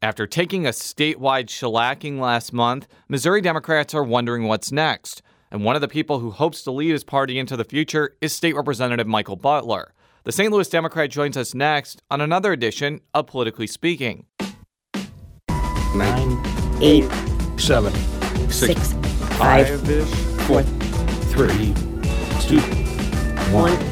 After taking a statewide shellacking last month, Missouri Democrats are wondering what's next. And one of the people who hopes to lead his party into the future is State Representative Michael Butler. The St. Louis Democrat joins us next on another edition of Politically Speaking. Nine, eight, seven, six, five, four, three, two. one.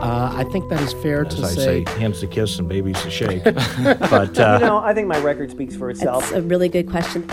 Uh, I think that is fair As to I say. say, hands to kiss and babies to shake. but uh, You know, I think my record speaks for itself. That's a really good question.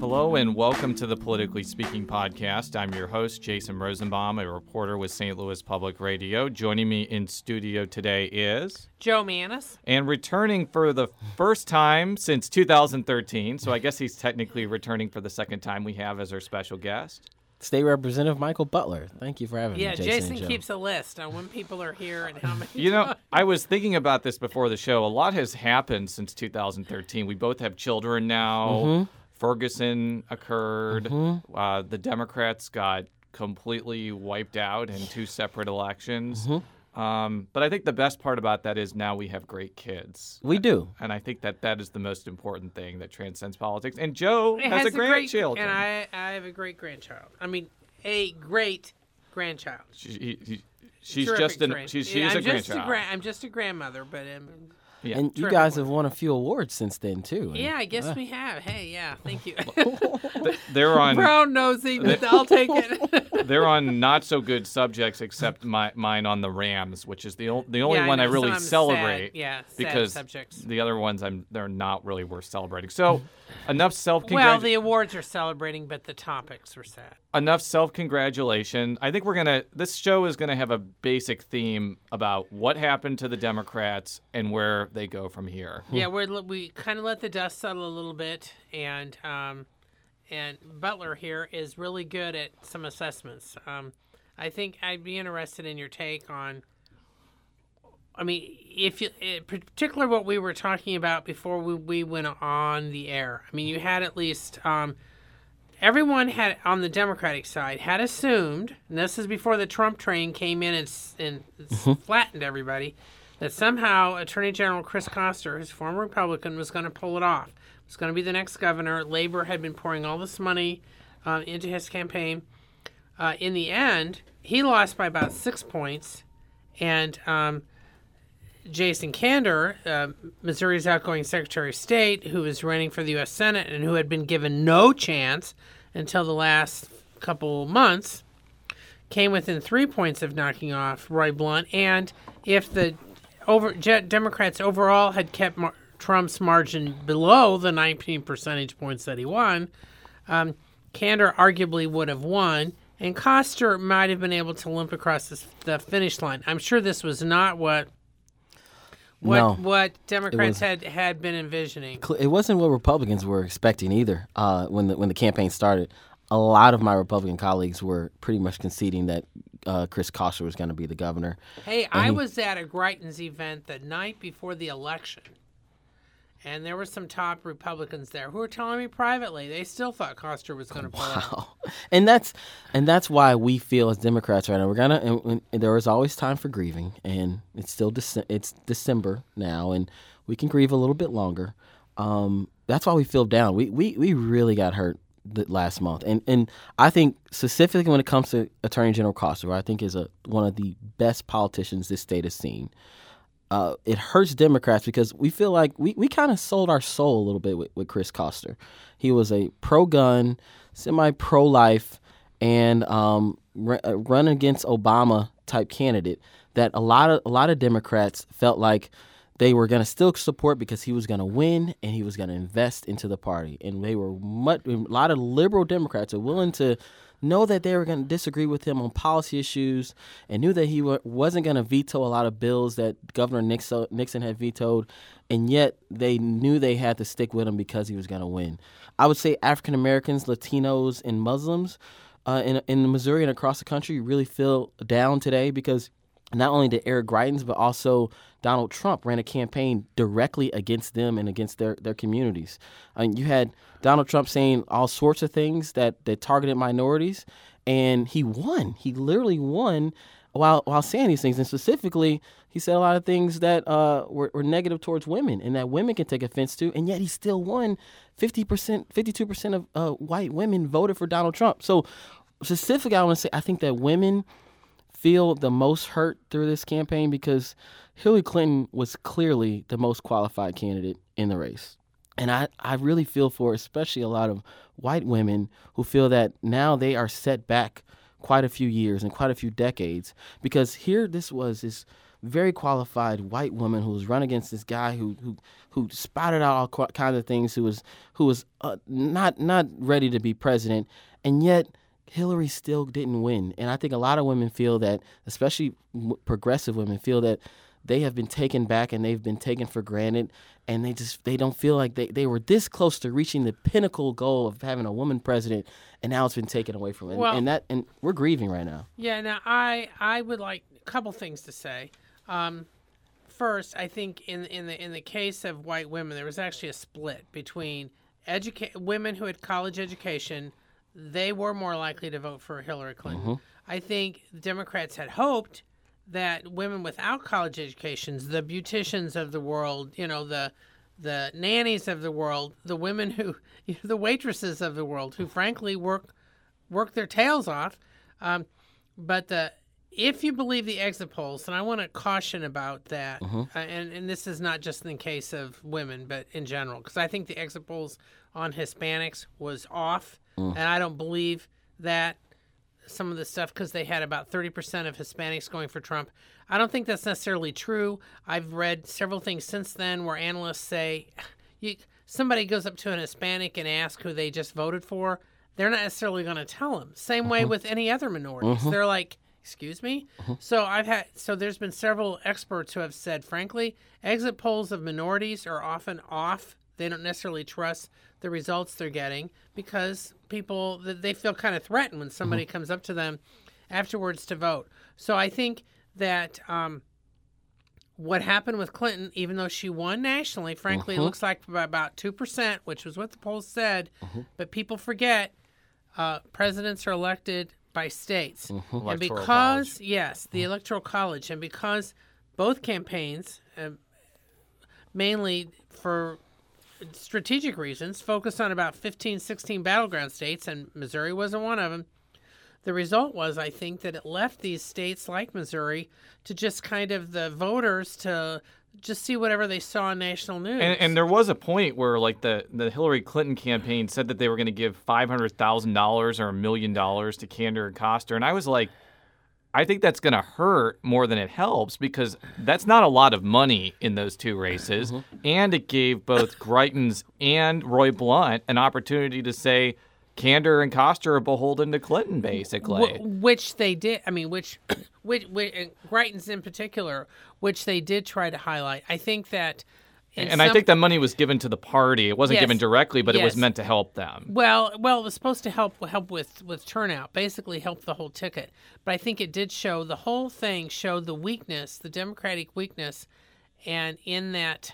Hello and welcome to the Politically Speaking podcast. I'm your host, Jason Rosenbaum, a reporter with St. Louis Public Radio. Joining me in studio today is. Joe Mannies. And returning for the first time since 2013, so I guess he's technically returning for the second time we have as our special guest. State Representative Michael Butler. Thank you for having Yeah, me, Jason. Jason keeps a list on when people are here and how many. You know, I was thinking about this before the show. A lot has happened since 2013. We both have children now. Mm-hmm. Ferguson occurred. Uh, the Democrats got completely wiped out in two separate elections. Mm-hmm. Um, but I think the best part about that is now we have great kids. We do. And I think that that is the most important thing that transcends politics. And Joe It has, a great, grandchild. and I, I have a great grandchild. I mean, a great grandchild. She, he- he- she's Terrific just an, grand- she's, Yeah, she's I'm a just grandchild. gran- I'm just a grandmother, but um, yeah. And you guys one. have won a few awards since then too. And, yeah, I guess uh, we have. Hey, yeah, thank you. They're on Brown nosy, but I'll take it. they're on not so good subjects except my, mine on the Rams, which is the o- the only Yeah, one I, know, really some sad- celebrate. yeah, sad because subjects. the other ones I'm they're not really worth celebrating. So enough self well, the awards are celebrating, but the topics were sad. enough self congratulation. I think we're gonna this show is gonna have a basic theme about what happened to the Democrats and where they go from here. Yeah, we're, we kind of let the dust settle a little bit, and um, and Butler here is really good at some assessments. Um, I think I'd be interested in your take on. I mean, if you, in particular, what we were talking about before we, we went on the air. I mean, you had at least um, everyone had on the Democratic side had assumed, and this is before the Trump train came in and, and s- flattened everybody, that somehow Attorney General Chris Koster, his former Republican, was going to pull it off. He was going to be the next governor. Labor had been pouring all this money uh, into his campaign. Uh, in the end, he lost by about six points, and um, Jason Kander, uh, Missouri's outgoing Secretary of State, who was running for the U.S. Senate and who had been given no chance until the last couple months, came within three points of knocking off Roy Blunt. And if the over Democrats overall had kept Mar- Trump's margin below the 19 percentage points that he won, um, Kander arguably would have won, and Koster might have been able to limp across this, the finish line. I'm sure this was not what what No. what Democrats was- had had been envisioning. It wasn't what Republicans were expecting either. Uh, when the when the campaign started, a lot of my Republican colleagues were pretty much conceding that uh, Chris Koster was going to be the governor. Hey, I was at a Greitens event the night before the election, and there were some top Republicans there who were telling me privately they still thought Koster was going to pull. Wow. And that's and that's why we feel as Democrats right now we're gonna and, and there is always time for grieving and it's still Dece- it's December now and we can grieve a little bit longer. Um, that's why we feel down. We we, we really got hurt last month and and I think specifically when it comes to Attorney General Koster, I think is a one of the best politicians this state has seen. Uh, it hurts Democrats because we feel like we, we kind of sold our soul a little bit with, with Chris Koster. He was a pro gun, semi pro life, and um, r- uh, run against Obama type candidate that a lot of a lot of Democrats felt like they were going to still support because he was going to win and he was going to invest into the party. And they were much, a lot of liberal Democrats are willing to know that they were going to disagree with him on policy issues and knew that he wa- wasn't going to veto a lot of bills that Governor Nixon, Nixon had vetoed. And yet they knew they had to stick with him because he was going to win. I would say African Americans, Latinos, and Muslims uh, in, in Missouri and across the country really feel down today because not only did Eric Greitens, but also Donald Trump ran a campaign directly against them and against their, their communities. And you had Donald Trump saying all sorts of things that, that targeted minorities, and he won. He literally won while while saying these things, and specifically, he said a lot of things that uh, were, were negative towards women, and that women can take offense to, and yet he still won. Fifty percent, fifty-two percent of uh, white women voted for Donald Trump. So, specifically, I want to say I think that women feel the most hurt through this campaign because Hillary Clinton was clearly the most qualified candidate in the race. And I, I really feel for especially a lot of white women who feel that now they are set back quite a few years and quite a few decades because here this was this very qualified white woman who was run against this guy who who who spouted out all kinds of things who was who was uh, not not ready to be president and yet Hillary still didn't win and I think a lot of women feel that especially progressive women feel that they have been taken back and they've been taken for granted and they just they don't feel like they, they were this close to reaching the pinnacle goal of having a woman president and now it's been taken away from them Well- and that and we're grieving right now Yeah, now I I would like a couple things to say. Um, first, I think in in the in the case of white women, there was actually a split between educa- women who had college education. They were more likely to vote for Hillary Clinton. I think Democrats had hoped that women without college educations, the beauticians of the world, you know, the the nannies of the world, the women who, you know, the waitresses of the world, who frankly work work their tails off. Um, but the if you believe the exit polls, and I want to caution about that, uh, and and this is not just in the case of women, but in general, because I think the exit polls on Hispanics was off, Mm. and I don't believe that some of the stuff because they had about 30% of Hispanics going for Trump. I don't think that's necessarily true. I've read several things since then where analysts say you, somebody goes up to an Hispanic and asks who they just voted for, they're not necessarily going to tell them. Same way mm-hmm. with any other minorities. Mm-hmm. They're like, "Excuse me." Mm-hmm. So I've had so there's been several experts who have said, frankly, exit polls of minorities are often off. They don't necessarily trust the results they're getting because people they feel kind of threatened when somebody comes up to them afterwards to vote. So I think that um, what happened with Clinton, even though she won nationally, frankly, it looks like by about two percent, which was what the polls said. But people forget uh, presidents are elected by states, and because college. yes, the electoral college, and because both campaigns, uh, mainly for strategic reasons, focused on about 15, 16 battleground states, and Missouri wasn't one of them. The result was, I think, that it left these states like Missouri to just kind of the voters to just see whatever they saw on national news. And, and there was a point where, like the the Hillary Clinton campaign said that they were going to give five hundred thousand dollars or a million dollars to Kander and Koster, and I was like, I think that's going to hurt more than it helps because that's not a lot of money in those two races, mm-hmm. and it gave both Greitens and Roy Blunt an opportunity to say. Kander and Koster are beholden to Clinton, basically. Wh- which they did. I mean, which, which, which Greitens in particular, which they did try to highlight. I think that, in and I think that money was given to the party. It wasn't Yes. given directly, but it was meant to help them. Well, well, it was supposed to help help with with turnout, basically help the whole ticket. But I think it did show the whole thing showed the weakness, the Democratic weakness, and in that,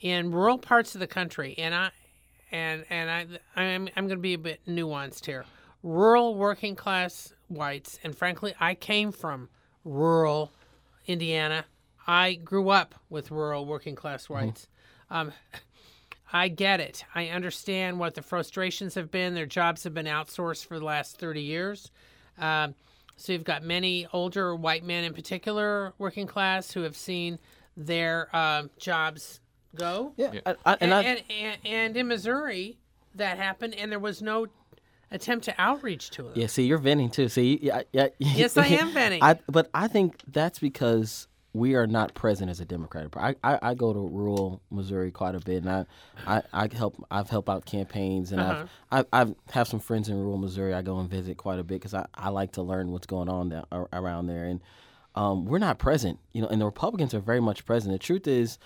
in rural parts of the country, and I, and and I, I'm I'm going to be a bit nuanced here. Rural working class whites, and frankly, I came from rural Indiana. I grew up with rural working class whites. Um, I get it. I understand what the frustrations have been. Their jobs have been outsourced for the last 30 years. Um, so you've got many older white men, in particular, working class, who have seen their um, jobs go. yeah, I, I, and And, and, and, and in Missouri, that happened, and there was no attempt to outreach to them. Yeah, see, you're venting too. See, yeah, yeah. Yes, I am venting. I, but I think that's because we are not present as a Democratic Party. I, I, I go to rural Missouri quite a bit, and I, I, I help. I've helped out campaigns, and Uh-huh. I've, I've, I've have some friends in rural Missouri. I go and visit quite a bit because I, I like to learn what's going on ar- around there, and um, we're not present. You know, and the Republicans are very much present. The truth is.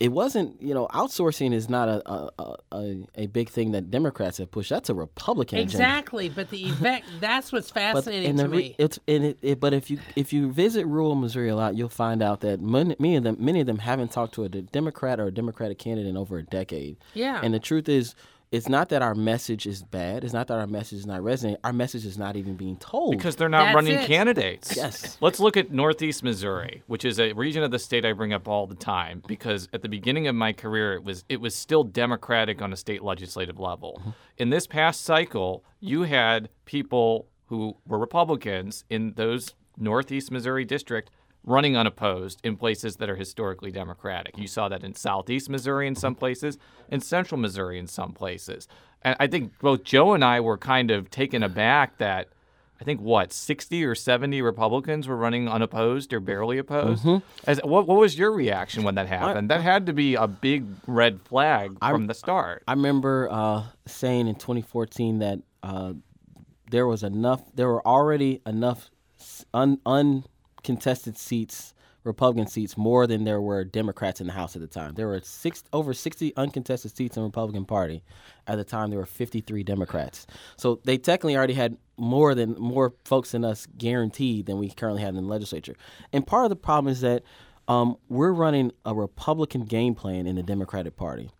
It wasn't, you know, outsourcing is not a a, a, a big thing that Democrats have pushed. That's a Republican agenda. Exactly, but the event, that's what's But fascinating and to the me. it's and it, it, but if you if you visit rural Missouri a lot, you'll find out that many, many of them many of them haven't talked to a Democrat or a Democratic candidate in over a decade. Yeah. And the truth is, it's not that our message is bad. It's not that our message is not resonating. Our message is not even being told. Because they're not That's running it. candidates. Yes. Let's look at Northeast Missouri, which is a region of the state I bring up all the time because at the beginning of my career it was it was still democratic on a state legislative level. Mm-hmm. In this past cycle, you had people who were Republicans in those Northeast Missouri district running unopposed in places that are historically democratic. You saw that in Southeast Missouri in some places, in Central Missouri in some places. And I think both Joe and I were kind of taken aback that I think what 60 or 70 Republicans were running unopposed or barely opposed. As what, what was your reaction when that happened? that had to be a big red flag from the start. I remember uh, saying in 2014 that uh, there was enough. There were already enough s- un, uncontested seats, Republican seats, more than there were Democrats in the House at the time. There were six over 60 uncontested seats in the Republican Party. At the time, there were 53 Democrats. So they technically already had more than more folks than us guaranteed than we currently have in the legislature. And part of the problem is that um, we're running a Republican game plan in the Democratic Party.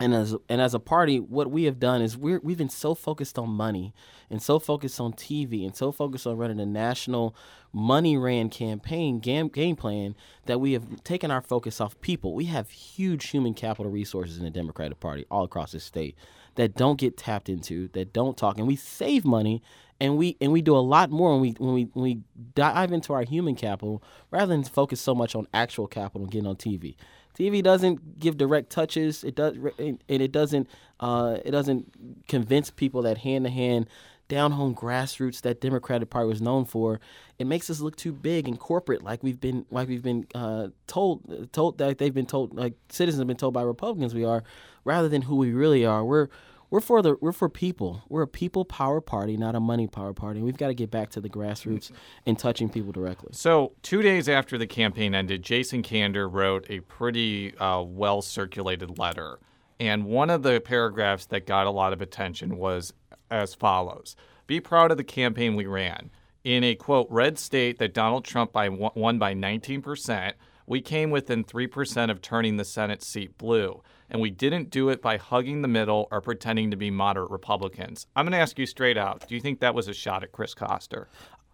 And as and as a party, what we have done is we're we've been so focused on money and so focused on TV and so focused on running a national money ran campaign game, game plan that we have taken our focus off people. We have huge human capital resources in the Democratic Party all across the state that don't get tapped into, that don't talk, and we save money and we and we do a lot more when we when we when we dive into our human capital rather than focus so much on actual capital and getting on TV. TV doesn't give direct touches. It does, and it doesn't. Uh, it doesn't convince people that hand to hand, down home grassroots that Democratic Party was known for. It makes us look too big and corporate, like we've been, like we've been uh, told, told that they've been told, like citizens have been told by Republicans we are, rather than who we really are. We're we're for the we're for people. We're a people power party, not a money power party. We've got to get back to the grassroots and touching people directly. So, two days after the campaign ended, Jason Kander wrote a pretty uh, well circulated letter. And one of the paragraphs that got a lot of attention was as follows Be proud of the campaign we ran. In a quote, red state that Donald Trump by, won by 19%, we came within 3% of turning the Senate seat blue. And we didn't do it by hugging the middle or pretending to be moderate Republicans. I'm going to ask you straight out do you think that was a shot at Chris Koster?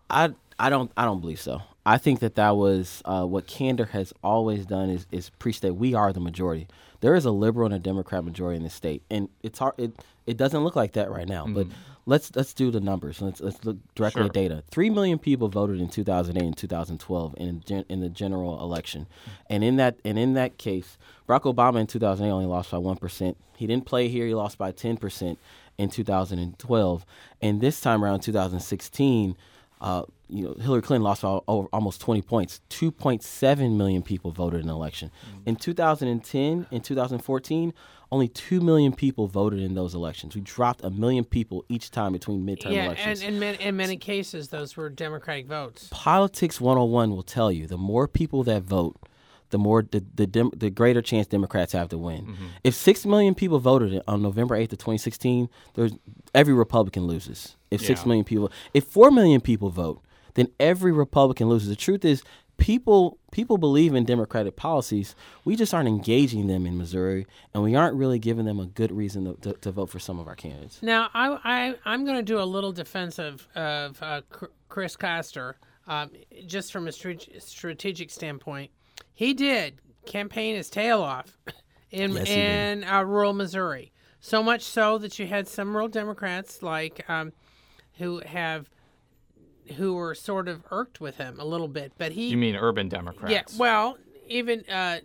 I I don't I don't believe so. I think that that was uh, what Kander has always done is is preach that we are the majority. There is a liberal and a Democrat majority in the state, and it's hard. It it doesn't look like that right now. But let's let's do the numbers. Let's let's look directly Sure. at data. Three million people voted in 2008 and 2012 in gen, in the general election, and in that and in that case, Barack Obama in 2008 only lost by one percent. He didn't play here. He lost by 10 percent in 2012, and this time around 2016 uh, you know, Hillary Clinton lost by over almost 20 points. 2.7 million people voted in the election. In 2010 and 2014, only 2 million people voted in those elections. We dropped a million people each time between midterm yeah, elections. and in many, in many cases, those were Democratic votes. Politics 101 will tell you the more people that vote, the more the the, dem, the greater chance Democrats have to win. Mm-hmm. If six million people voted on November eighth of 2016, there's every Republican loses. If six Yeah. million people, if four million people vote, then every Republican loses. The truth is, people people believe in Democratic policies. We just aren't engaging them in Missouri, and we aren't really giving them a good reason to, to, to vote for some of our candidates. Now, I, I, I'm going to do a little defense of, of uh, Chris Koster, um, just from a strategic standpoint. He did campaign his tail off in, Yes, in uh, rural Missouri. So much so that you had some rural Democrats like um, who have who were sort of irked with him a little bit. But he You mean urban Democrats? yeah, well, even uh,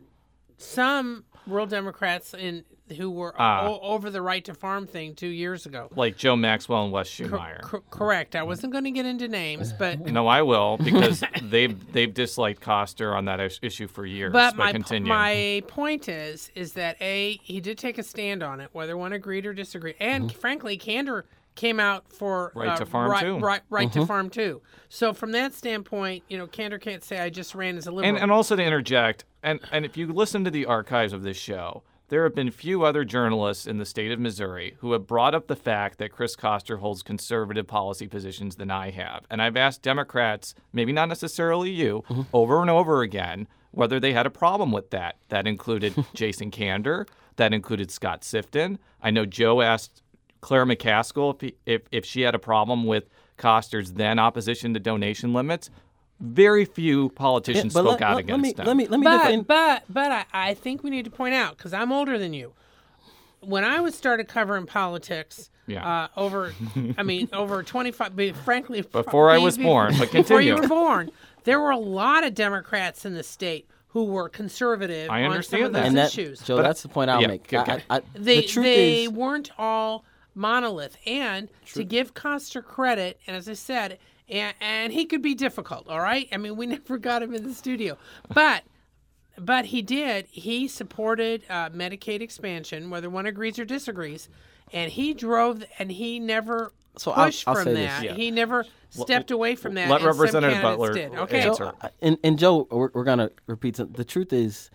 some rural Democrats in who were Ah. o- over the right to farm thing two years ago. like Joe Maxwell and Wes Cor- Shoemyer. cor- correct. I wasn't going to get into names, but No, I will because they've they've disliked Koster on that is- issue for years. but my po- continue. my point is is that a he did take a stand on it, whether one agreed or disagreed, and frankly, Kander came out for Mm-hmm. Right uh, to farm, right, too. Right, right to farm too. So from that standpoint, you know, Kander can't say I just ran as a liberal. and and also to interject, and and if you listen to the archives of this show, there have been few other journalists in the state of Missouri who have brought up the fact that Chris Koster holds conservative policy positions than I have. And I've asked Democrats, maybe not necessarily you, over and over again, whether they had a problem with that. That included Jason Kander, That included Scott Sifton. I know Joe asked Claire McCaskill if, he, if, if she had a problem with Koster's then opposition to donation limits. Very few politicians but spoke let, out let- against let me, them. Let me let me but but but I, I think we need to point out because I'm older than you. When I was started covering politics, Yeah. uh, over, I mean, over 25. But frankly, Before I was born, but continue. before you were born, there were a lot of Democrats in the state who were conservative I on some understand of that. those that, issues. Joe, But- that's the point I'll yeah, make. okay. I, I, they the truth they is, weren't all monolith. And to give Koster credit, and as I said, and, and he could be difficult. All right, I mean, we never got him in the studio, but but he did. He supported uh, Medicaid expansion, whether one agrees or disagrees, and he drove and he never So I'll- pushed I'll from say this. that. Yeah. He never stepped away from that. let Representative Butler did. Okay, answer. Joe, and, and Joe, we're, we're gonna repeat. Some, the truth is,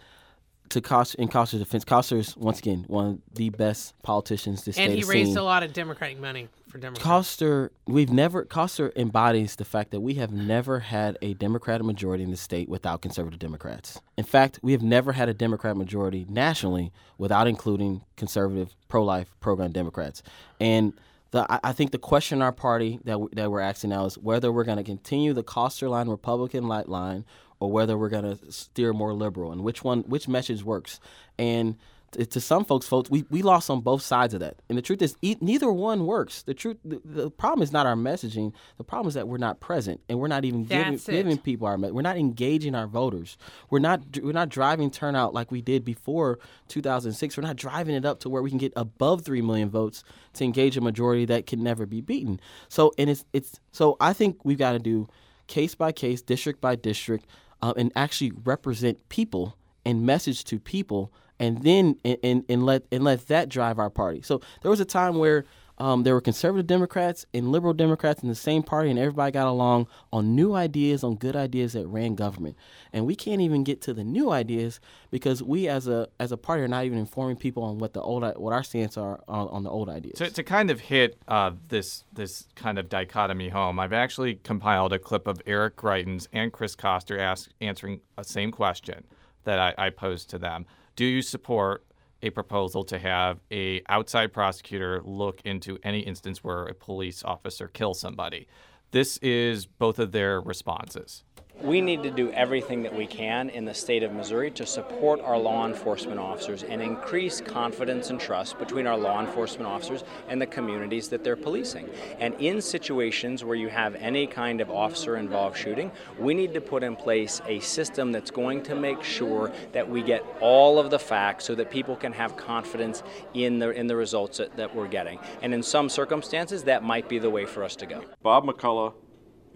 to cost in Koster's defense, Koster's once again one of the best politicians this and state And he raised seen. a lot of Democratic money for Democrats. Koster, we've never Koster embodies the fact that we have never had a Democratic majority in the state without conservative Democrats. In fact, we have never had a Democrat majority nationally without including conservative, pro-life, pro-gun Democrats. And the, I, I think the question in our party that we, that we're asking now is whether we're going to continue the Koster line, Republican light line, or whether we're going to steer more liberal, and which one, which message works. And to, to some folks, folks, we, we lost on both sides of that. And the truth is, e- neither one works. The truth, the, the problem is not our messaging. The problem is that we're not present, and we're not even giving, giving people our. We're not engaging our voters. We're not we're not driving turnout like we did before 2006. We're not driving it up to where we can get above three million votes to engage a majority that can never be beaten. So and it's it's so I think we've got to do case by case, district by district, uh, and actually represent people and message to people, and then and, and, and let and let that drive our party. So there was a time where um, there were conservative Democrats and liberal Democrats in the same party, and everybody got along on new ideas, on good ideas that ran government. And we can't even get to the new ideas because we, as a as a party, are not even informing people on what the old what our stance are on, on the old ideas. To, to kind of hit uh, this this kind of dichotomy home, I've actually compiled a clip of Eric Greitens and Chris Koster ask, answering a same question that I, I posed to them. Do you support a proposal to have a outside prosecutor look into any instance where a police officer kills somebody? This is both of their responses. We need to do everything that we can in the state of Missouri to support our law enforcement officers and increase confidence and trust between our law enforcement officers and the communities that they're policing. And in situations where you have any kind of officer involved shooting, we need to put in place a system that's going to make sure that we get all of the facts so that people can have confidence in the in the results that, that we're getting. And in some circumstances that might be the way for us to go. Bob McCulloch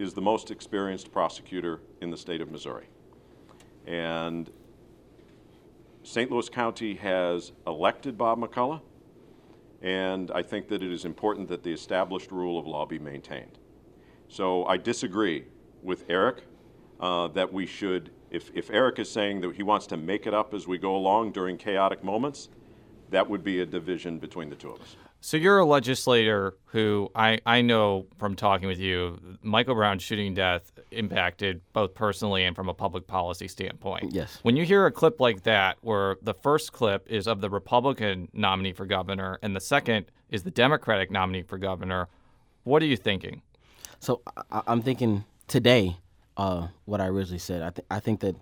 is the most experienced prosecutor in the state of Missouri. And St. Louis County has elected Bob McCulloch, and I think that it is important that the established rule of law be maintained. So I disagree with Eric uh, that we should, if, if Eric is saying that he wants to make it up as we go along during chaotic moments, that would be a division between the two of us. So you're a legislator who I, I know from talking with you, Michael Brown's shooting death impacted both personally and from a public policy standpoint. Yes. When you hear a clip like that, where the first clip is of the Republican nominee for governor and the second is the Democratic nominee for governor, what are you thinking? So I, I'm thinking today, uh, what I originally said. I, th- I think that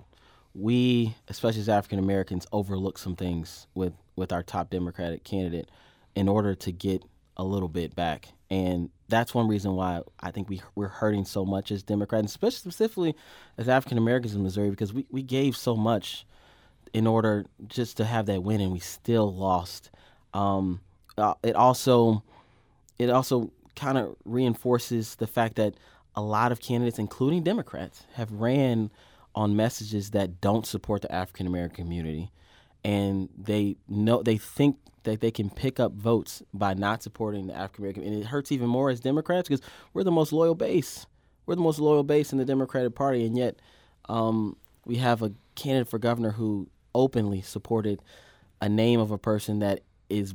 we, especially as African Americans, overlook some things with with our top Democratic candidate in order to get a little bit back, and that's one reason why I think we we're hurting so much as Democrats, especially specifically as African Americans in Missouri, because we, we gave so much in order just to have that win, and we still lost. Um, uh, it also it also kind of reinforces the fact that a lot of candidates, including Democrats, have ran on messages that don't support the African American community, and they know they think that they can pick up votes by not supporting the African American, and it hurts even more as Democrats because we're the most loyal base. We're the most loyal base in the Democratic Party, and yet um, we have a candidate for governor who openly supported a name of a person that is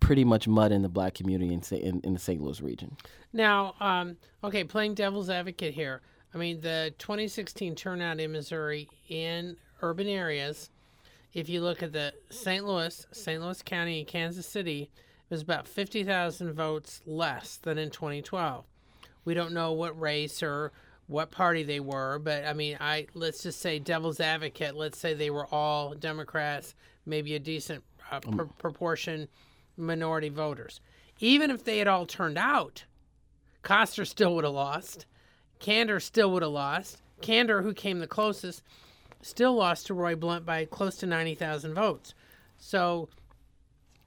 pretty much mud in the black community in, in, in the St. Louis region. Now, um, okay, playing devil's advocate here. I mean, the 2016 turnout in Missouri in urban areas if you look at the St. Louis, St. Louis County, and Kansas City, it was about 50,000 votes less than in 2012. We don't know what race or what party they were, but I mean, I let's just say devil's advocate. Let's say they were all Democrats, maybe a decent uh, pr- proportion minority voters. Even if they had all turned out, Koster still would have lost. Kander still would have lost. Kander, who came the closest, still lost to Roy Blunt by close to 90,000 votes. So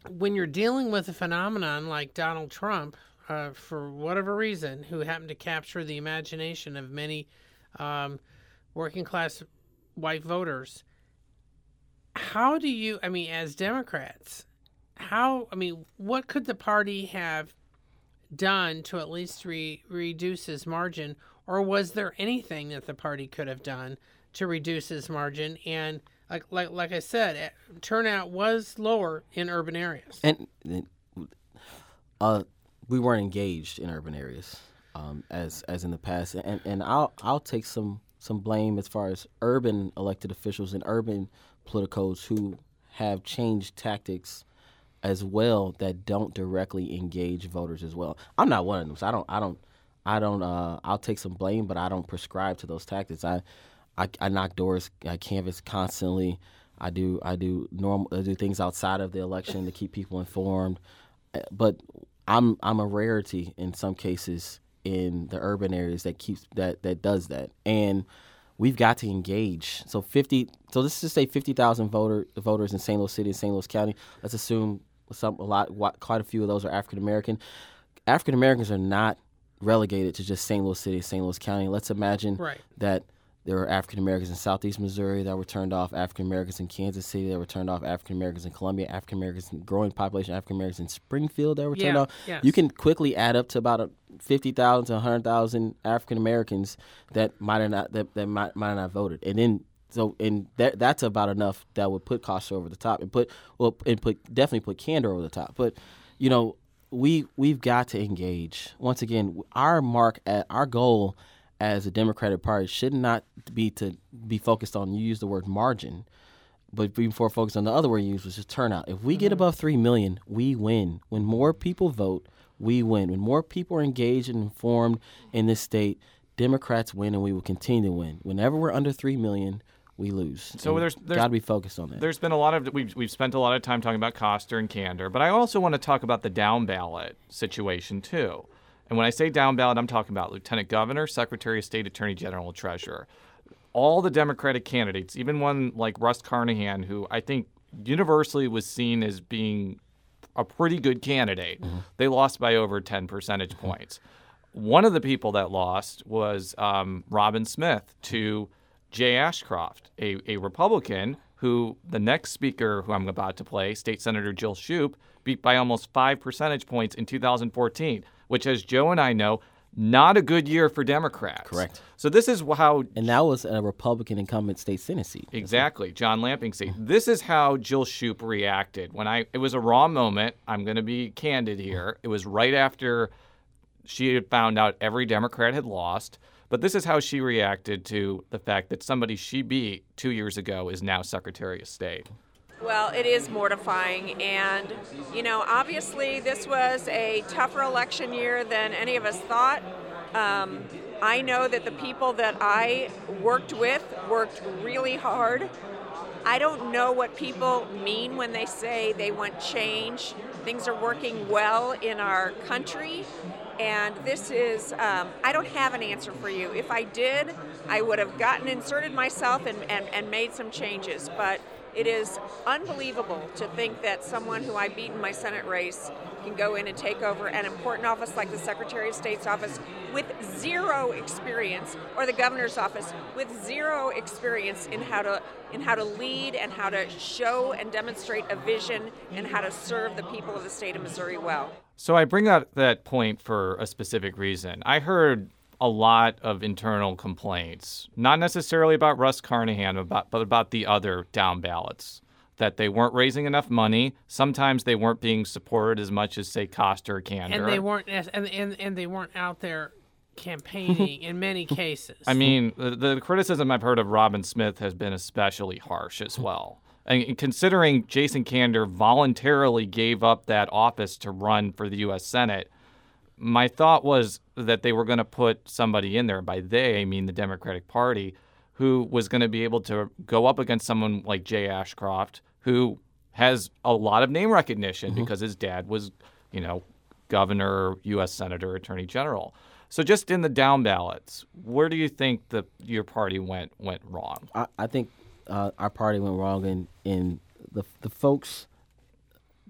when you're dealing with a phenomenon like Donald Trump, uh, for whatever reason, who happened to capture the imagination of many um, working class white voters, how do you, I mean, as Democrats, how, I mean, what could the party have done to at least re- reduce his margin? Or was there anything that the party could have done to reduce his margin? And like, like, like I said, eh, turnout was lower in urban areas. and uh, we weren't engaged in urban areas um, as as in the past, and and I'll I'll take some some blame as far as urban elected officials and urban politicos who have changed tactics as well that don't directly engage voters as well. I'm not one of them, so I don't I don't I don't uh, I'll take some blame, but I don't prescribe to those tactics. I I, I knock doors, I canvass constantly. I do I do normal I do things outside of the election to keep people informed. Uh, But I'm I'm a rarity in some cases in the urban areas that keeps that that does that. And we've got to engage. So 50 so let's just say 50,000 voter voters in St. Louis City and St. Louis County. Let's assume some a lot quite a few of those are African American. African Americans are not relegated to just St. Louis City, St. Louis County. Let's imagine Right. that there were African Americans in Southeast Missouri that were turned off, African Americans in Kansas City that were turned off, African Americans in Columbia, African Americans, growing population, African Americans in Springfield that were turned Yeah, off. yes. You can quickly add up to about 50,000 to 100,000 African Americans that might have not that, that might, might have not voted. And then so and that that's about enough that would put Koster over the top and put well and put definitely put Kander over the top. But you know, we we've got to engage. Once again, our mark at our goal as a Democratic Party should not be to be focused on you use the word margin, but before focused on the other word you used, which is turnout. If we get mm-hmm. above three million, we win. When more people vote, we win. When more people are engaged and informed in this state, Democrats win, and we will continue to win. Whenever we're under three million, we lose. So And there's- there's- got to be focused on that. There's been a lot of we've we've spent a lot of time talking about Koster and Kander, but I also want to talk about the down ballot situation too. And when I say down ballot, I'm talking about Lieutenant Governor, Secretary of State, Attorney General, Treasurer. All the Democratic candidates, even one like Russ Carnahan, who I think universally was seen as being a pretty good candidate, they lost by over 10 percentage points. One of the people that lost was um, Robin Smith to Jay Ashcroft, a, a Republican who the next speaker who I'm about to play, State Senator Jill Schupp, beat by almost five percentage points in 2014, which, as Joe and I know, not a good year for Democrats. Correct. So this is how and that was a Republican incumbent state Senate seat. Exactly, John Lamping seat. Mm-hmm. This is how Jill Schupp reacted when I. It was a raw moment. I'm going to be candid here. It was right after she had found out every Democrat had lost. But this is how she reacted to the fact that somebody she beat two years ago is now Secretary of State. Well, it is mortifying. And, you know, obviously this was a tougher election year than any of us thought. Um, I know that the people that I worked with worked really hard. I don't know what people mean when they say they want change. Things are working well in our country. And this is, um, I don't have an answer for you. If I did, I would have gotten inserted myself and, and, and made some changes. But it is unbelievable to think that someone who I beat in my Senate race can go in and take over an important office like the Secretary of State's office with zero experience, or the governor's office with zero experience in how to in how to lead and how to show and demonstrate a vision and how to serve the people of the state of Missouri well. So I bring up that point for a specific reason. I heard a lot of internal complaints, not necessarily about Russ Carnahan, about, but about the other down ballots, that they weren't raising enough money. Sometimes they weren't being supported as much as, say, Koster or Kander. and they weren't and, and and they weren't out there campaigning in many cases. I mean, the, the criticism I've heard of Robin Smith has been especially harsh as well. And considering Jason Kander voluntarily gave up that office to run for the U.S. Senate, my thought was that they were going to put somebody in there. By they, I mean the Democratic Party, who was going to be able to go up against someone like Jay Ashcroft, who has a lot of name recognition mm-hmm. because his dad was, you know, governor, U.S. senator, attorney general. So just in the down ballots, where do you think the your party went went wrong? I, I think uh, our party went wrong in in the the folks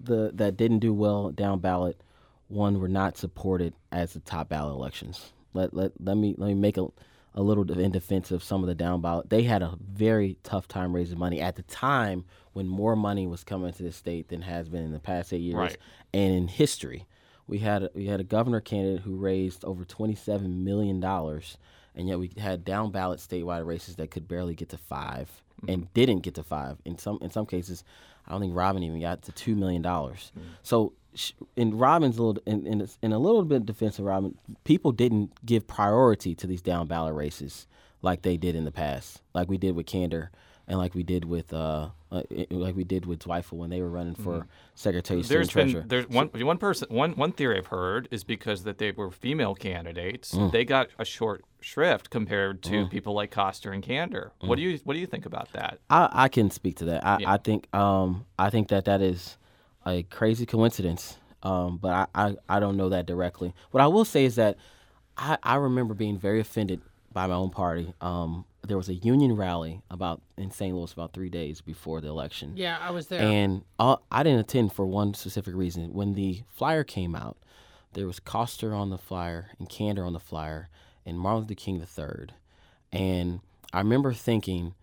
the that didn't do well down ballot. One were not supported as the top ballot elections. Let let let me let me make a a little in defense of some of the down ballot. They had a very tough time raising money at the time when more money was coming to the state than has been in the past eight years Right. and in history. We had we had a governor candidate who raised over twenty seven million dollars, and yet we had down ballot statewide races that could barely get to 5 and didn't get to five. In some in some cases, I don't think Robin even got to two million dollars. Mm. So in Robin's little in, in a- in a little bit of defense of Robin, people didn't give priority to these down ballot races like they did in the past, like we did with Kander. And like we did with, uh, uh, like we did with Zweifel when they were running for Secretary of State There's Treasurer. been there's one one person one one theory I've heard is because that they were female candidates, Mm. they got a short shrift compared to people like Koster and Kander. What do you what do you think about that? I, I can speak to that. I, Yeah. I think um, I think that that is a crazy coincidence, um, but I, I, I don't know that directly. What I will say is that I, I remember being very offended by my own party. Um, there was a union rally about in St. Louis about three days before the election. Yeah, I was there. And uh, I didn't attend for one specific reason. When the flyer came out, there was Koster on the flyer and Kander on the flyer and Martin Luther King III. And I remember thinking,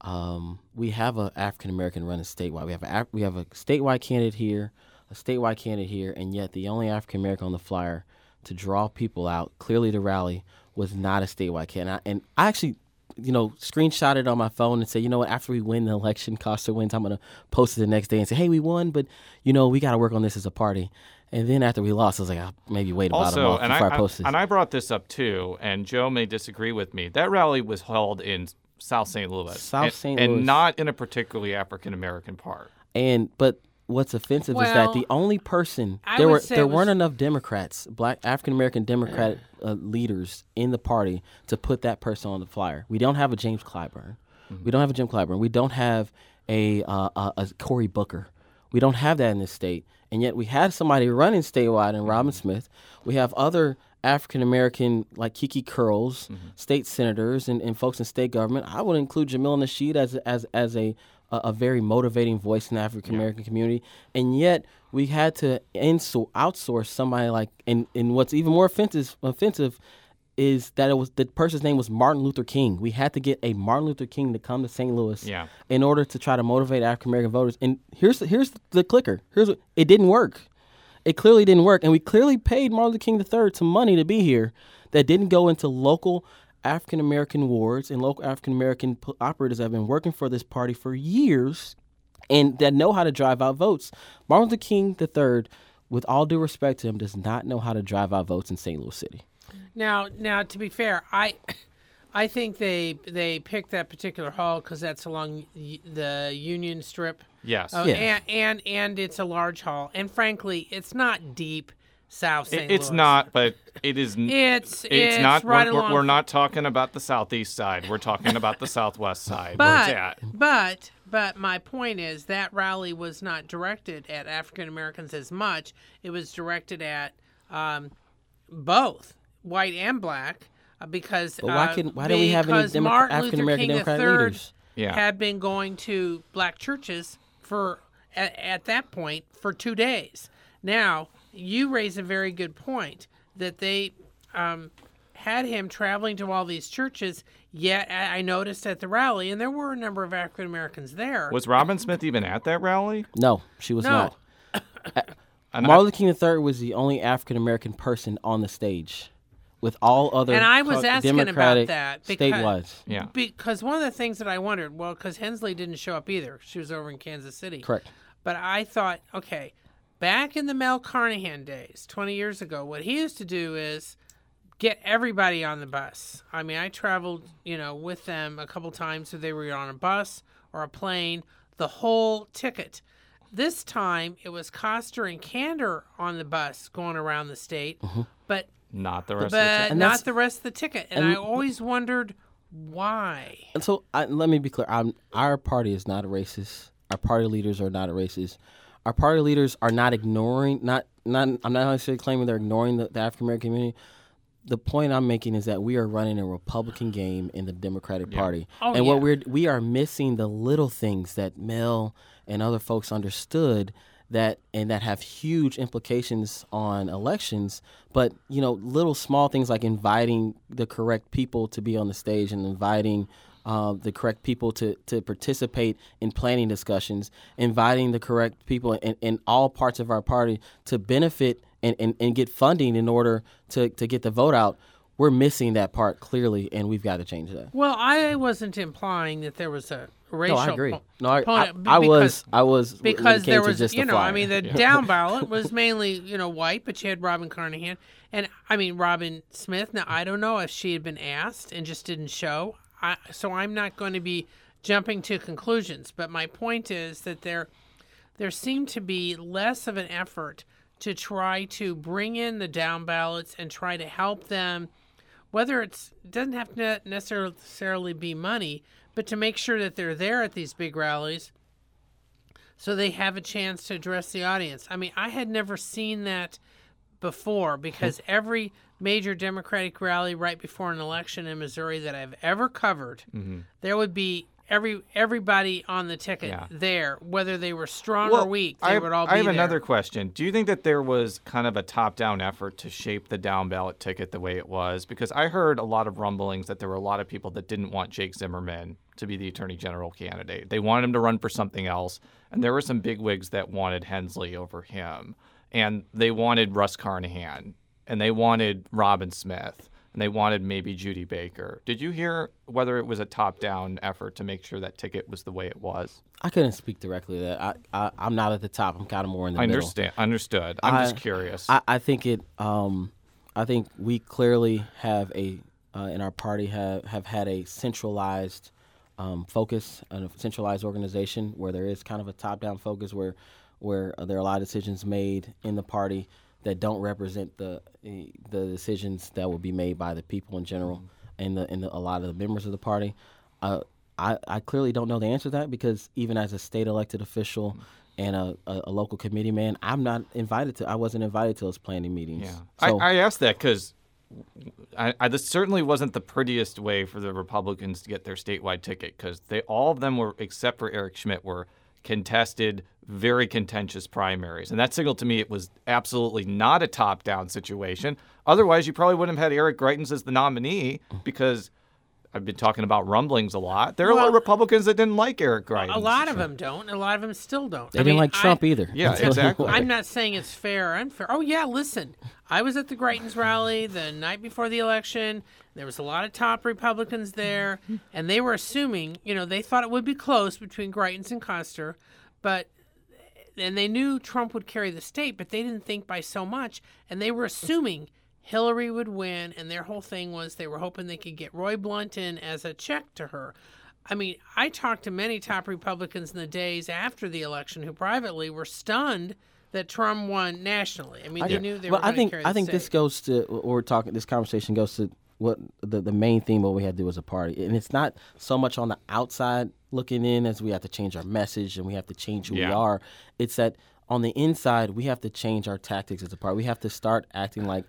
um, we have a African American running statewide. We have a we have a statewide candidate here, a statewide candidate here, and yet the only African American on the flyer to draw people out clearly to rally was not a statewide candidate. And I actually, you know, screenshot it on my phone and say, you know what, after we win the election, Koster wins, I'm gonna post it the next day and say, hey, we won, but you know, we got to work on this as a party. And then after we lost, I was like, I'll maybe wait about a Also, month and before I, I, post this. and I brought this up too, and Joe may disagree with me. That rally was held in South St. Louis, South and- St. and not in a particularly African American part. And but what's offensive is that the only person I there were there was, weren't enough Democrats, black African American Democrat uh, leaders in the party to put that person on the flyer. We don't have a James Clyburn. We don't have a Jim Clyburn. We don't have a uh, a, a Cory Booker. We don't have that in this state, and yet we had somebody running statewide in Robin Smith. We have other African American like Kiki Curls, state senators, and, and folks in state government. I would include Jamil Nasheed as as as a a, a very motivating voice in the African American community, and yet we had to insor- outsource somebody like. And, and what's even more offensive offensive is that it was the person's name was Martin Luther King. We had to get a Martin Luther King to come to St. Louis Yeah. in order to try to motivate African American voters. And here's here's the clicker. Here's what, it didn't work. It clearly didn't work, and we clearly paid Martin Luther King III some money to be here that didn't go into local African American wards and local African American p- operators that have been working for this party for years and that know how to drive out votes. Martin Luther King III, with all due respect to him, does not know how to drive out votes in St. Louis City. Now, now to be fair, I, I think they they picked that particular hall because that's along the Union Strip. Yes. Uh, Yeah. and, and and it's a large hall, and frankly, it's not deep South It- it's Louis. not, but it is. It's it's, it's not. right we're, we're- along. we're not talking about the southeast side. We're talking about the southwest side. But at. but but my point is that rally was not directed at African Americans as much. It was directed at um, both white and black uh, because But why uh, can- why don't we have any Demo- African American King Democrat III leaders? Yeah. had been going to black churches for at, at that point for two days. Now you raise a very good point that they um, had him traveling to all these churches. Yet I I noticed at the rally, and there were a number of African Americans there. Was Robin Smith even at that rally? No, she was No. not. And Martin Luther King III was the only African American person on the stage, with all other and I was co- asking about Democratic that because, statewide. Yeah. because one of the things that I wondered, well, because Hensley didn't show up either. She was over in Kansas City. Correct. But I thought, okay, back in the Mel Carnahan days, 20 years ago, what he used to do is get everybody on the bus. I mean, I traveled, you know, with them a couple times, so they were on a bus or a plane. the whole ticket. This time it was Koster and Kander on the bus going around the state, mm-hmm. but Not the rest of the but time. And that's- not the rest of the ticket. And, and- I always wondered why. And so I, let me be clear. I'm, our party is not a racist. Our party leaders are not a racist. Our party leaders are not ignoring. Not not. I'm not necessarily claiming they're ignoring the, the African American community. The point I'm making is that we are running a Republican game in the Democratic Party, Oh, and what we're we are missing the little things that Mel and other folks understood that and that have huge implications on elections. But you know, little small things like inviting the correct people to be on the stage and inviting uh, the correct people to, to participate in planning discussions, inviting the correct people in, in all parts of our party to benefit and, and, and get funding in order to, to get the vote out. We're missing that part clearly, and we've got to change that. Well, I wasn't implying that there was a racial. No, I agree. po- No, I, I, I because- was, I was because there was, just you know, I mean, the down ballot was mainly, you know, white, but you had Robin Carnahan, and I mean Robin Smith. Now I don't know if she had been asked and just didn't show. I, so I'm not going to be jumping to conclusions. But my point is that there, there seemed to be less of an effort to try to bring in the down ballots and try to help them whether it's doesn't have to necessarily be money, but to make sure that they're there at these big rallies so they have a chance to address the audience. I mean, I had never seen that before hmm. because every major Democratic rally right before an election in Missouri that I've ever covered, mm-hmm. there would be every everybody on the ticket Yeah. there, whether they were strong Well, or weak. They I have, would all be I have there. another question. Do you think that there was kind of a top-down effort to shape the down ballot ticket the way it was? Because I heard a lot of rumblings that there were a lot of people that didn't want Jake Zimmerman to be the attorney general candidate. They wanted him to run for something else, and there were some big wigs that wanted Hensley over him, and they wanted Russ Carnahan, and they wanted Robin Smith. And they wanted maybe Judy Baker. Did you hear whether it was a top-down effort to make sure that ticket was the way it was? I couldn't speak directly to that. I, I, I'm not at the top. I'm kind of more in the I middle. understand. Understood. I'm just curious. I, I think it. Um, I think we clearly have a uh, in our party have have had a centralized um, focus and a centralized organization where there is kind of a top down focus where where uh, there are a lot of decisions made in the party that don't represent the eh, the decisions that will be made by the people in general and the and the, a lot of the members of the party. Uh, I, I clearly don't know the answer to that because even as a state elected official and a, a, a local committee man, I'm not invited to. I wasn't invited to those planning meetings. Yeah, So, I, I asked that because I, I, this certainly wasn't the prettiest way for the Republicans to get their statewide ticket because they all of them were, except for Eric Schmitt, were contested, very contentious primaries, and that signaled to me it was absolutely not a top-down situation. Otherwise, you probably wouldn't have had Eric Greitens as the nominee because. I've been talking about rumblings a lot. There are a lot of Republicans that didn't like Eric Greitens. A lot of them don't, and a lot of them still don't. they I didn't mean, like Trump I, either. Yeah, That's what it exactly. I'm not saying it's fair or unfair. Oh yeah, listen, I was at the Greitens rally the night before the election. There was a lot of top Republicans there, and they were assuming, you know, they thought it would be close between Greitens and Koster, but and they knew Trump would carry the state, but they didn't think by so much, and they were assuming Hillary would win, and their whole thing was they were hoping they could get Roy Blunt in as a check to her. I mean, I talked to many top Republicans in the days after the election who privately were stunned that Trump won nationally. I mean, they knew they well, were I going think to carry I the think this goes to what we're talking. This conversation goes to what the the main theme what we had to do as a party, and it's not so much on the outside looking in as we have to change our message and we have to change who we are. It's that on the inside we have to change our tactics as a party. We have to start acting like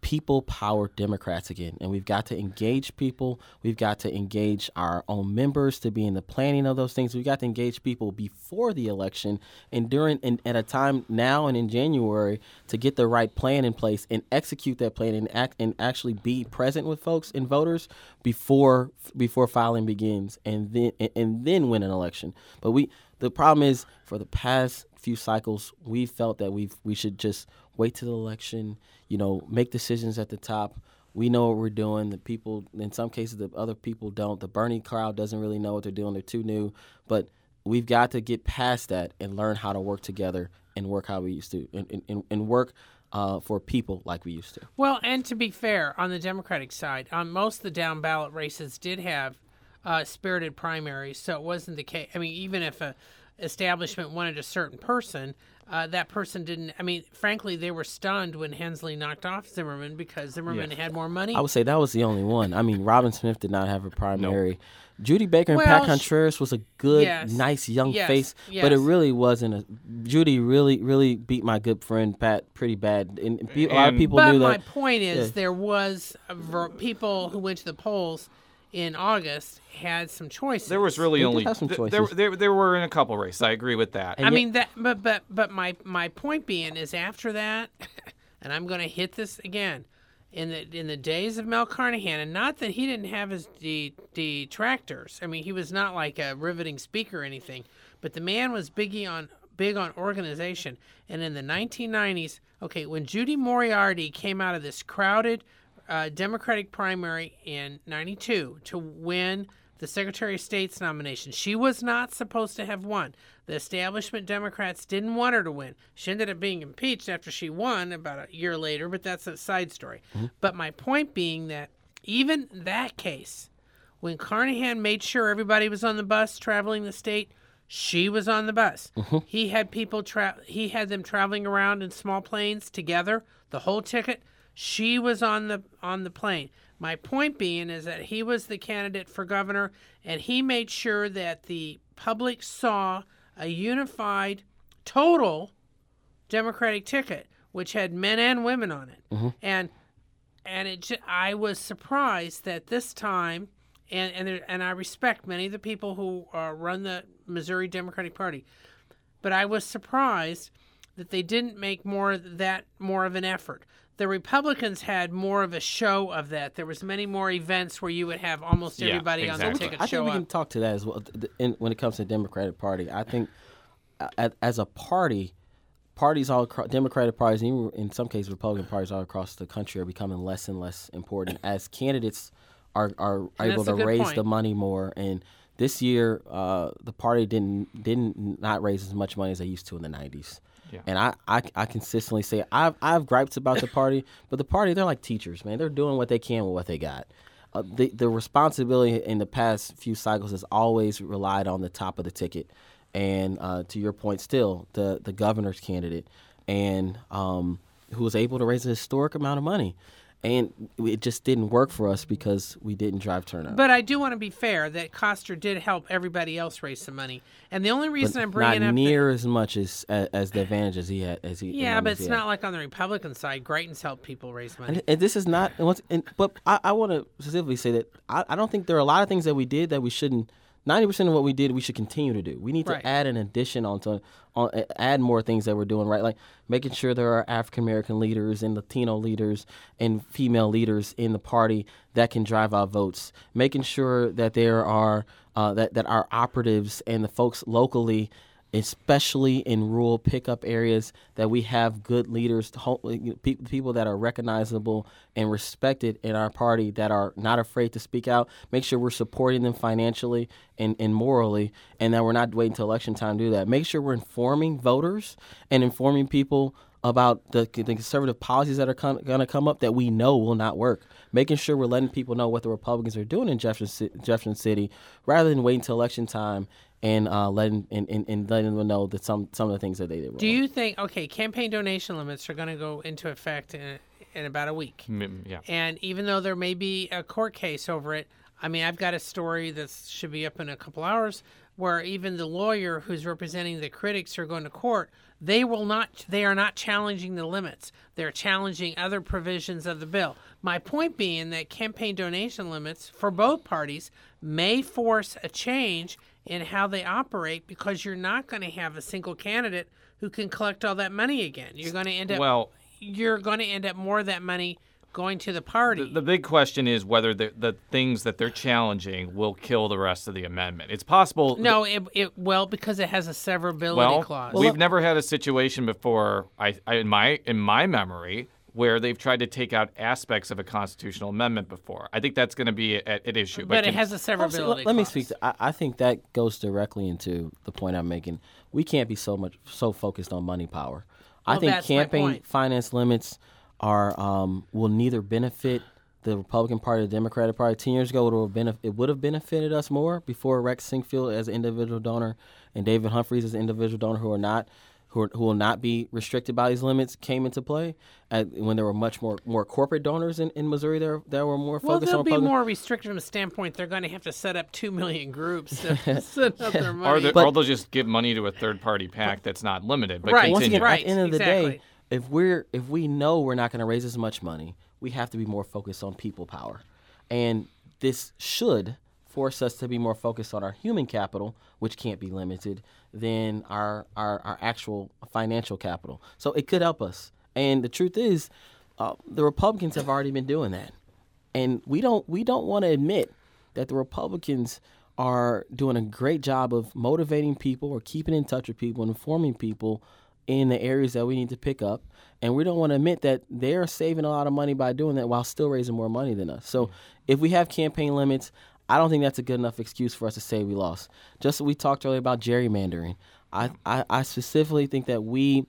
people power Democrats again. And we've got to engage people. We've got to engage our own members to be in the planning of those things. We've got to engage people before the election and during and at a time now and in January to get the right plan in place and execute that plan and act and actually be present with folks and voters before before filing begins and then and, and then win an election. But we the problem is for the past few cycles we felt that we we should just wait till the election, you know, make decisions at the top. We know what we're doing. The people, in some cases, the other people don't. The Bernie crowd doesn't really know what they're doing. They're too new. But we've got to get past that and learn how to work together and work how we used to and, and, and work uh, for people like we used to. Well, and to be fair, on the Democratic side, um, most of the down ballot races did have uh, spirited primaries, so it wasn't the case. I mean, even if a establishment wanted a certain person, uh, that person didn't. I mean, frankly, they were stunned when Hensley knocked off Zimmerman because Zimmerman had more money. I would say that was the only one. I mean, Robin Smith did not have a primary. Judy Baker and Pat Well, sh- Contreras was a good, Yes. nice young Yes. face, but it really wasn't a. Judy really, really beat my good friend Pat pretty bad, and and a lot of people but knew that. But my point is, yeah. there was a ver- people who went to the polls in August had some choices. There was really They did only have some th- choices. there, there there were in a couple races. I agree with that. And I yet- mean that, but but but my my point being is after that, and I'm going to hit this again. In the in the days of Mel Carnahan, and not that he didn't have his de- detractors. I mean, he was not like a riveting speaker or anything, but the man was biggie on big on organization. And in the 1990s, okay, when Judy Moriarty came out of this crowded uh, Democratic primary in '92 to win the Secretary of State's nomination. She was not supposed to have won. The establishment Democrats didn't want her to win. She ended up being impeached after she won about a year later, but that's a side story. But my point being that even that case, when Carnahan made sure everybody was on the bus traveling the state, she was on the bus. He had people tra- he had them traveling around in small planes together, the whole ticket. She was on the on the plane. My point being is that he was the candidate for governor and he made sure that the public saw a unified total Democratic ticket which had men and women on it. And and it I was surprised that this time, and and there, and I respect many of the people who uh, run the Missouri Democratic Party, but I was surprised that they didn't make more that more of an effort. The Republicans had more of a show of that. There was many more events where you would have almost Yeah, everybody on the exactly. ticket I show think we up. can talk to that as well. th- th- in- when it comes to the Democratic Party, I think as a party, parties all across, Democratic parties, even in some cases Republican parties all across the country, are becoming less and less important as candidates are are And able to raise point. the money more. And this year, uh, the party didn't didn't not raise as much money as they used to in the '90s. Yeah. And I, I, I consistently say I've I have gripes about the party, but the party they're like teachers, man. They're doing what they can with what they got. Uh, the the responsibility in the past few cycles has always relied on the top of the ticket, and uh, to your point, still the the governor's candidate, and um, who was able to raise a historic amount of money, and it just didn't work for us because we didn't drive turnout. But I do want to be fair that Koster did help everybody else raise some money, and the only reason I'm bringing not up the- near as much as, as as the advantages he had as he yeah, but it's not like on the Republican side. Greitens helped people raise money. And, and this is not. And, but I, I want to specifically say that I, I don't think there are a lot of things that we did that we shouldn't. Ninety percent of what we did, we should continue to do. We need Right. to add an addition onto, on, add more things that we're doing right, like making sure there are African American leaders and Latino leaders and female leaders in the party that can drive our votes. Making sure that there are uh, that that our operatives and the folks locally especially in rural pickup areas, that we have good leaders, people that are recognizable and respected in our party that are not afraid to speak out. Make sure we're supporting them financially and, and morally, and that we're not waiting until election time to do that. Make sure we're informing voters and informing people about the, the conservative policies that are going to come up that we know will not work. Making sure we're letting people know what the Republicans are doing in Jefferson, Jefferson City, rather than waiting until election time and uh, letting and, and, and letting them know that some some of the things that they did wrong. Do you think okay, campaign donation limits are going to go into effect in, in about a week? Mm, yeah. And even though there may be a court case over it, I mean, I've got a story that should be up in a couple hours where even the lawyer who's representing the critics are going to court, they will not they are not challenging the limits. They're challenging other provisions of the bill. My point being that campaign donation limits for both parties may force a change in how they operate because you're not going to have a single candidate who can collect all that money again. You're going to end up Well, you're going to end up more of that money going to the party. The big question is whether the, the things that they're challenging will kill the rest of the amendment. It's possible. no, it, it well because it has a severability well, clause. we've never had a situation before. I, I in my in my memory where they've tried to take out aspects of a constitutional amendment before. I think that's going to be at, at issue. but it can- has a Also, severability let, let me speak. To, I, I think that goes directly into the point I'm making. We can't be so much so focused on money power. I Well, think campaign finance limits are um, will neither benefit the Republican Party, or the Democratic Party. Ten years ago, it would have been it would have benefited us more before Rex Sinquefield as an individual donor and David Humphreys as an individual donor who are not who, are, who will not be restricted by these limits came into play. At, when there were much more more corporate donors in, in Missouri, there that were more Well, focused they'll on be Republican- more restricted from a standpoint. They're going to have to set up two million groups to set up their Or, money. they, But- or they'll just give money to a third party PAC that's not limited. But Right. Once continue. again, Right, at the end of the day, exactly. if we're if we know we're not going to raise as much money, we have to be more focused on people power, and this should force us to be more focused on our human capital, which can't be limited, than our our, our actual financial capital. So it could help us. And the truth is, uh, the Republicans have already been doing that, and we don't we don't want to admit that the Republicans are doing a great job of motivating people or keeping in touch with people and informing people in the areas that we need to pick up. And we don't want to admit that they're saving a lot of money by doing that while still raising more money than us. So if we have campaign limits, I don't think that's a good enough excuse for us to say we lost. Just we talked earlier about gerrymandering, I, I, I specifically think that we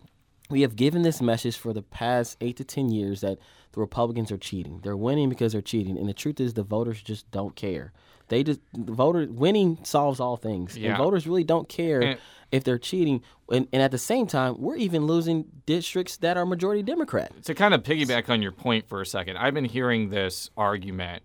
we have given this message for the past eight to ten years that the Republicans are cheating. They're winning because they're cheating, and the truth is the voters just don't care. They just the voter winning solves all things, Yeah. and voters really don't care And- if they're cheating. And, and at the same time, we're even losing districts that are majority Democrat. to kind of piggyback on your point for a second, I've been hearing this argument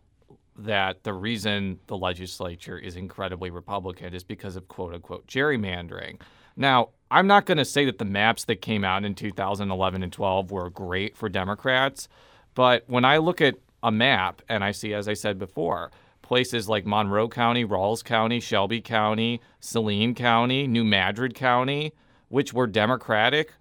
that the reason the legislature is incredibly Republican is because of quote unquote gerrymandering. Now, I'm not going to say that the maps that came out in 2011 and 12 were great for Democrats, but when I look at a map and I see, as I said before, places like Monroe County, Ralls County, Shelby County, Saline County, New Madrid County, which were Democratic,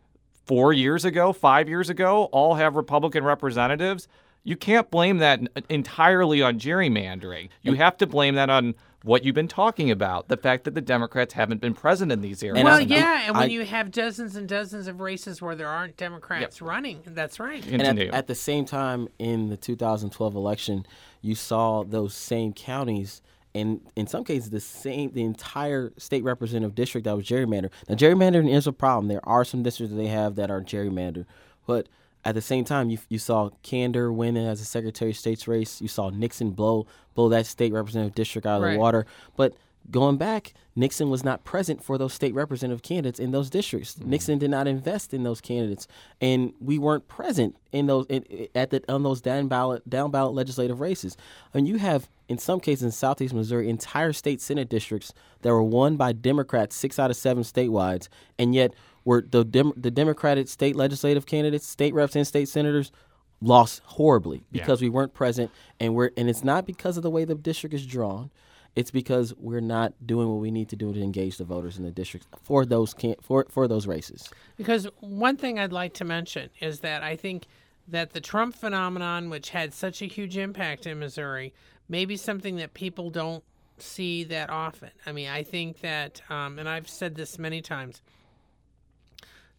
four years ago, five years ago, all have Republican representatives. You can't blame that entirely on gerrymandering. You have to blame that on what you've been talking about the fact that the Democrats haven't been present in these areas. Well, yeah, and when I- you have dozens and dozens of races where there aren't Democrats running, that's right. And at, at the same time, in the 2012 election, you saw those same counties, and in some cases, the same the entire state representative district that was gerrymandered. Now, gerrymandering is a problem. There are some districts that they have that are gerrymandered, but at the same time, you, you saw Kander win as a Secretary of State's race. You saw Nixon blow blow that state representative district out of Right. the water. But going back, Nixon was not present for those state representative candidates in those districts. Mm. Nixon did not invest in those candidates, and we weren't present in those in, at the on those down ballot down ballot legislative races. And you have in some cases in Southeast Missouri entire state senate districts that were won by Democrats, six out of seven statewide, and yet were the Dem- the Democratic state legislative candidates, state reps, and state senators lost horribly because we weren't present and we're and it's not because of the way the district is drawn. It's because we're not doing what we need to do to engage the voters in the districts for those can for for those races. Because one thing I'd like to mention is that I think that the Trump phenomenon, which had such a huge impact in Missouri, may be something that people don't see that often. I mean, I think that, um, and I've said this many times,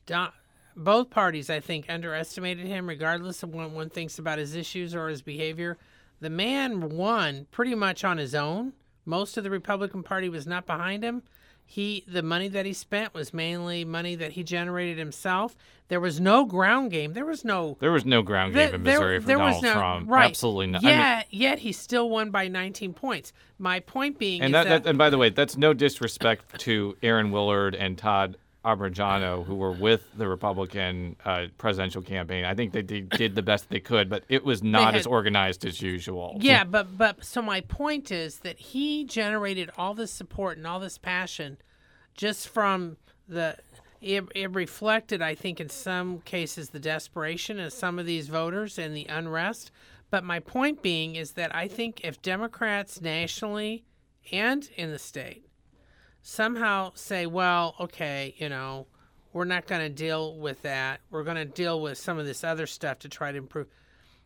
Don, both parties, I think, underestimated him, regardless of what one thinks about his issues or his behavior. The man won pretty much on his own. Most of the Republican Party was not behind him. He, the money that he spent was mainly money that he generated himself. There was no ground game. There was no there was no ground game in Missouri for Donald Trump. Right. Absolutely not. I mean- Yet, he still won by 19 points. My point being and that, that, and by the way, that's no disrespect to Aaron Willard and Todd Abrajano, who were with the Republican uh, presidential campaign. I think they did, did the best they could, but it was not had- as organized as usual. Yeah, but but so my point is that he generated all this support and all this passion just from the it, it reflected I think in some cases the desperation of some of these voters and the unrest. But my point being is that I think if Democrats nationally and in the state somehow say, well, okay, you know, we're not going to deal with that. We're going to deal with some of this other stuff to try to improve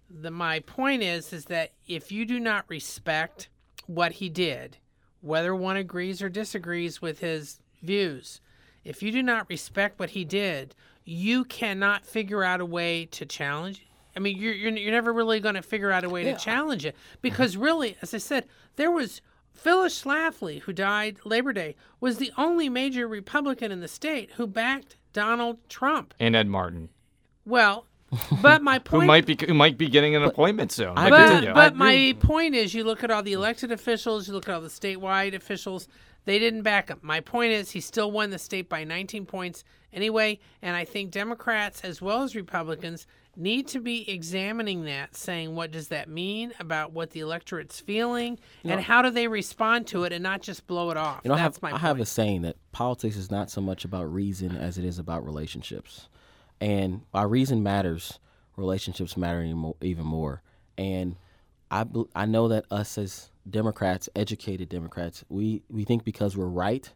the my point is is that if you do not respect what he did, whether one agrees or disagrees with his views, if you do not respect what he did, you cannot figure out a way to challenge. I mean, you're you're, you're never really going to figure out a way to challenge it because really, as I said, there was Phyllis Schlafly, who died Labor Day, was the only major Republican in the state who backed Donald Trump. And Ed Martin. Well, But my point who might be who might be getting an appointment soon. I But. But, but my point is, you look at all the elected officials, you look at all the statewide officials, they didn't back him. My point is, he still won the state by 19 points anyway, and I think Democrats as well as Republicans need to be examining that, saying what does that mean about what the electorate's feeling, and how do they respond to it, and not just blow it off. You know, I have, I have a saying that politics is not so much about reason as it is about relationships. And while reason matters, relationships matter even more. And I, I know that us as Democrats, educated Democrats, we, we think because we're right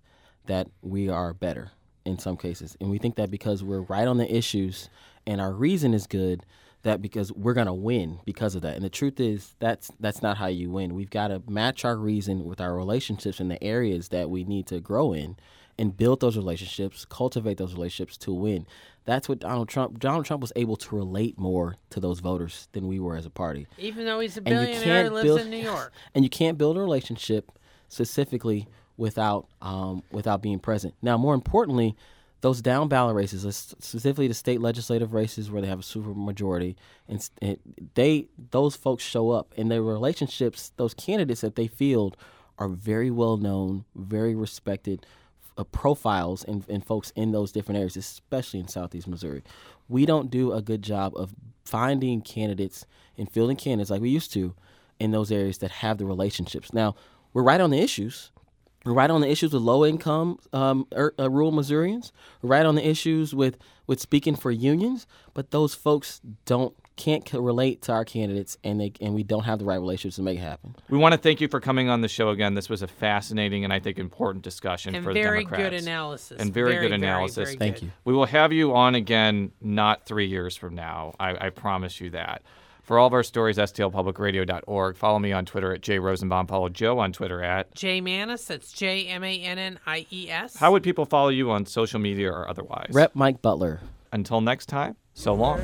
that we are better in some cases. And we think that because we're right on the issues and our reason is good, that because we're gonna win because of that. And the truth is that's that's not how you win. We've got to match our reason with our relationships in the areas that we need to grow in and build those relationships, cultivate those relationships to win. That's what Donald Trump Donald Trump was able to relate more to those voters than we were as a party. Even though he's a billionaire, lives build in New York. and you can't build a relationship specifically without um, without being present. Now, more importantly, those down ballot races, specifically the state legislative races where they have a super majority, and they those folks show up, and their relationships, those candidates that they field, are very well known, very respected. Uh, profiles and, and folks in those different areas, especially in Southeast Missouri. We don't do a good job of finding candidates and fielding candidates like we used to in those areas that have the relationships. Now, we're right on the issues. We're right on the issues with low income um, er, uh, rural Missourians. Right on the issues with, with speaking for unions, but those folks don't can't co- relate to our candidates, and they and we don't have the right relationships to make it happen. we want to thank you for coming on the show again. This was a fascinating and I think important discussion And for very the Democrats. good analysis. And very, good very, analysis. very Thank good. you. We will have you on again not three years from now. I, I promise you that. For all of our stories, stlpublicradio.org. Follow me on Twitter at jrosenbaum. Follow Joe on Twitter at. Jay Mannies, that's J M A N N I E S. How would people follow you on social media or otherwise? Rep Mike Butler. Until next time, so long.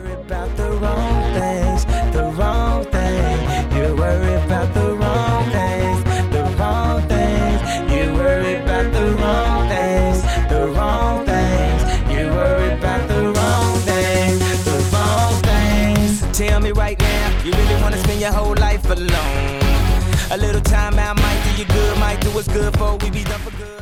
A little time out might do you good, might do what's good for? We be done for good.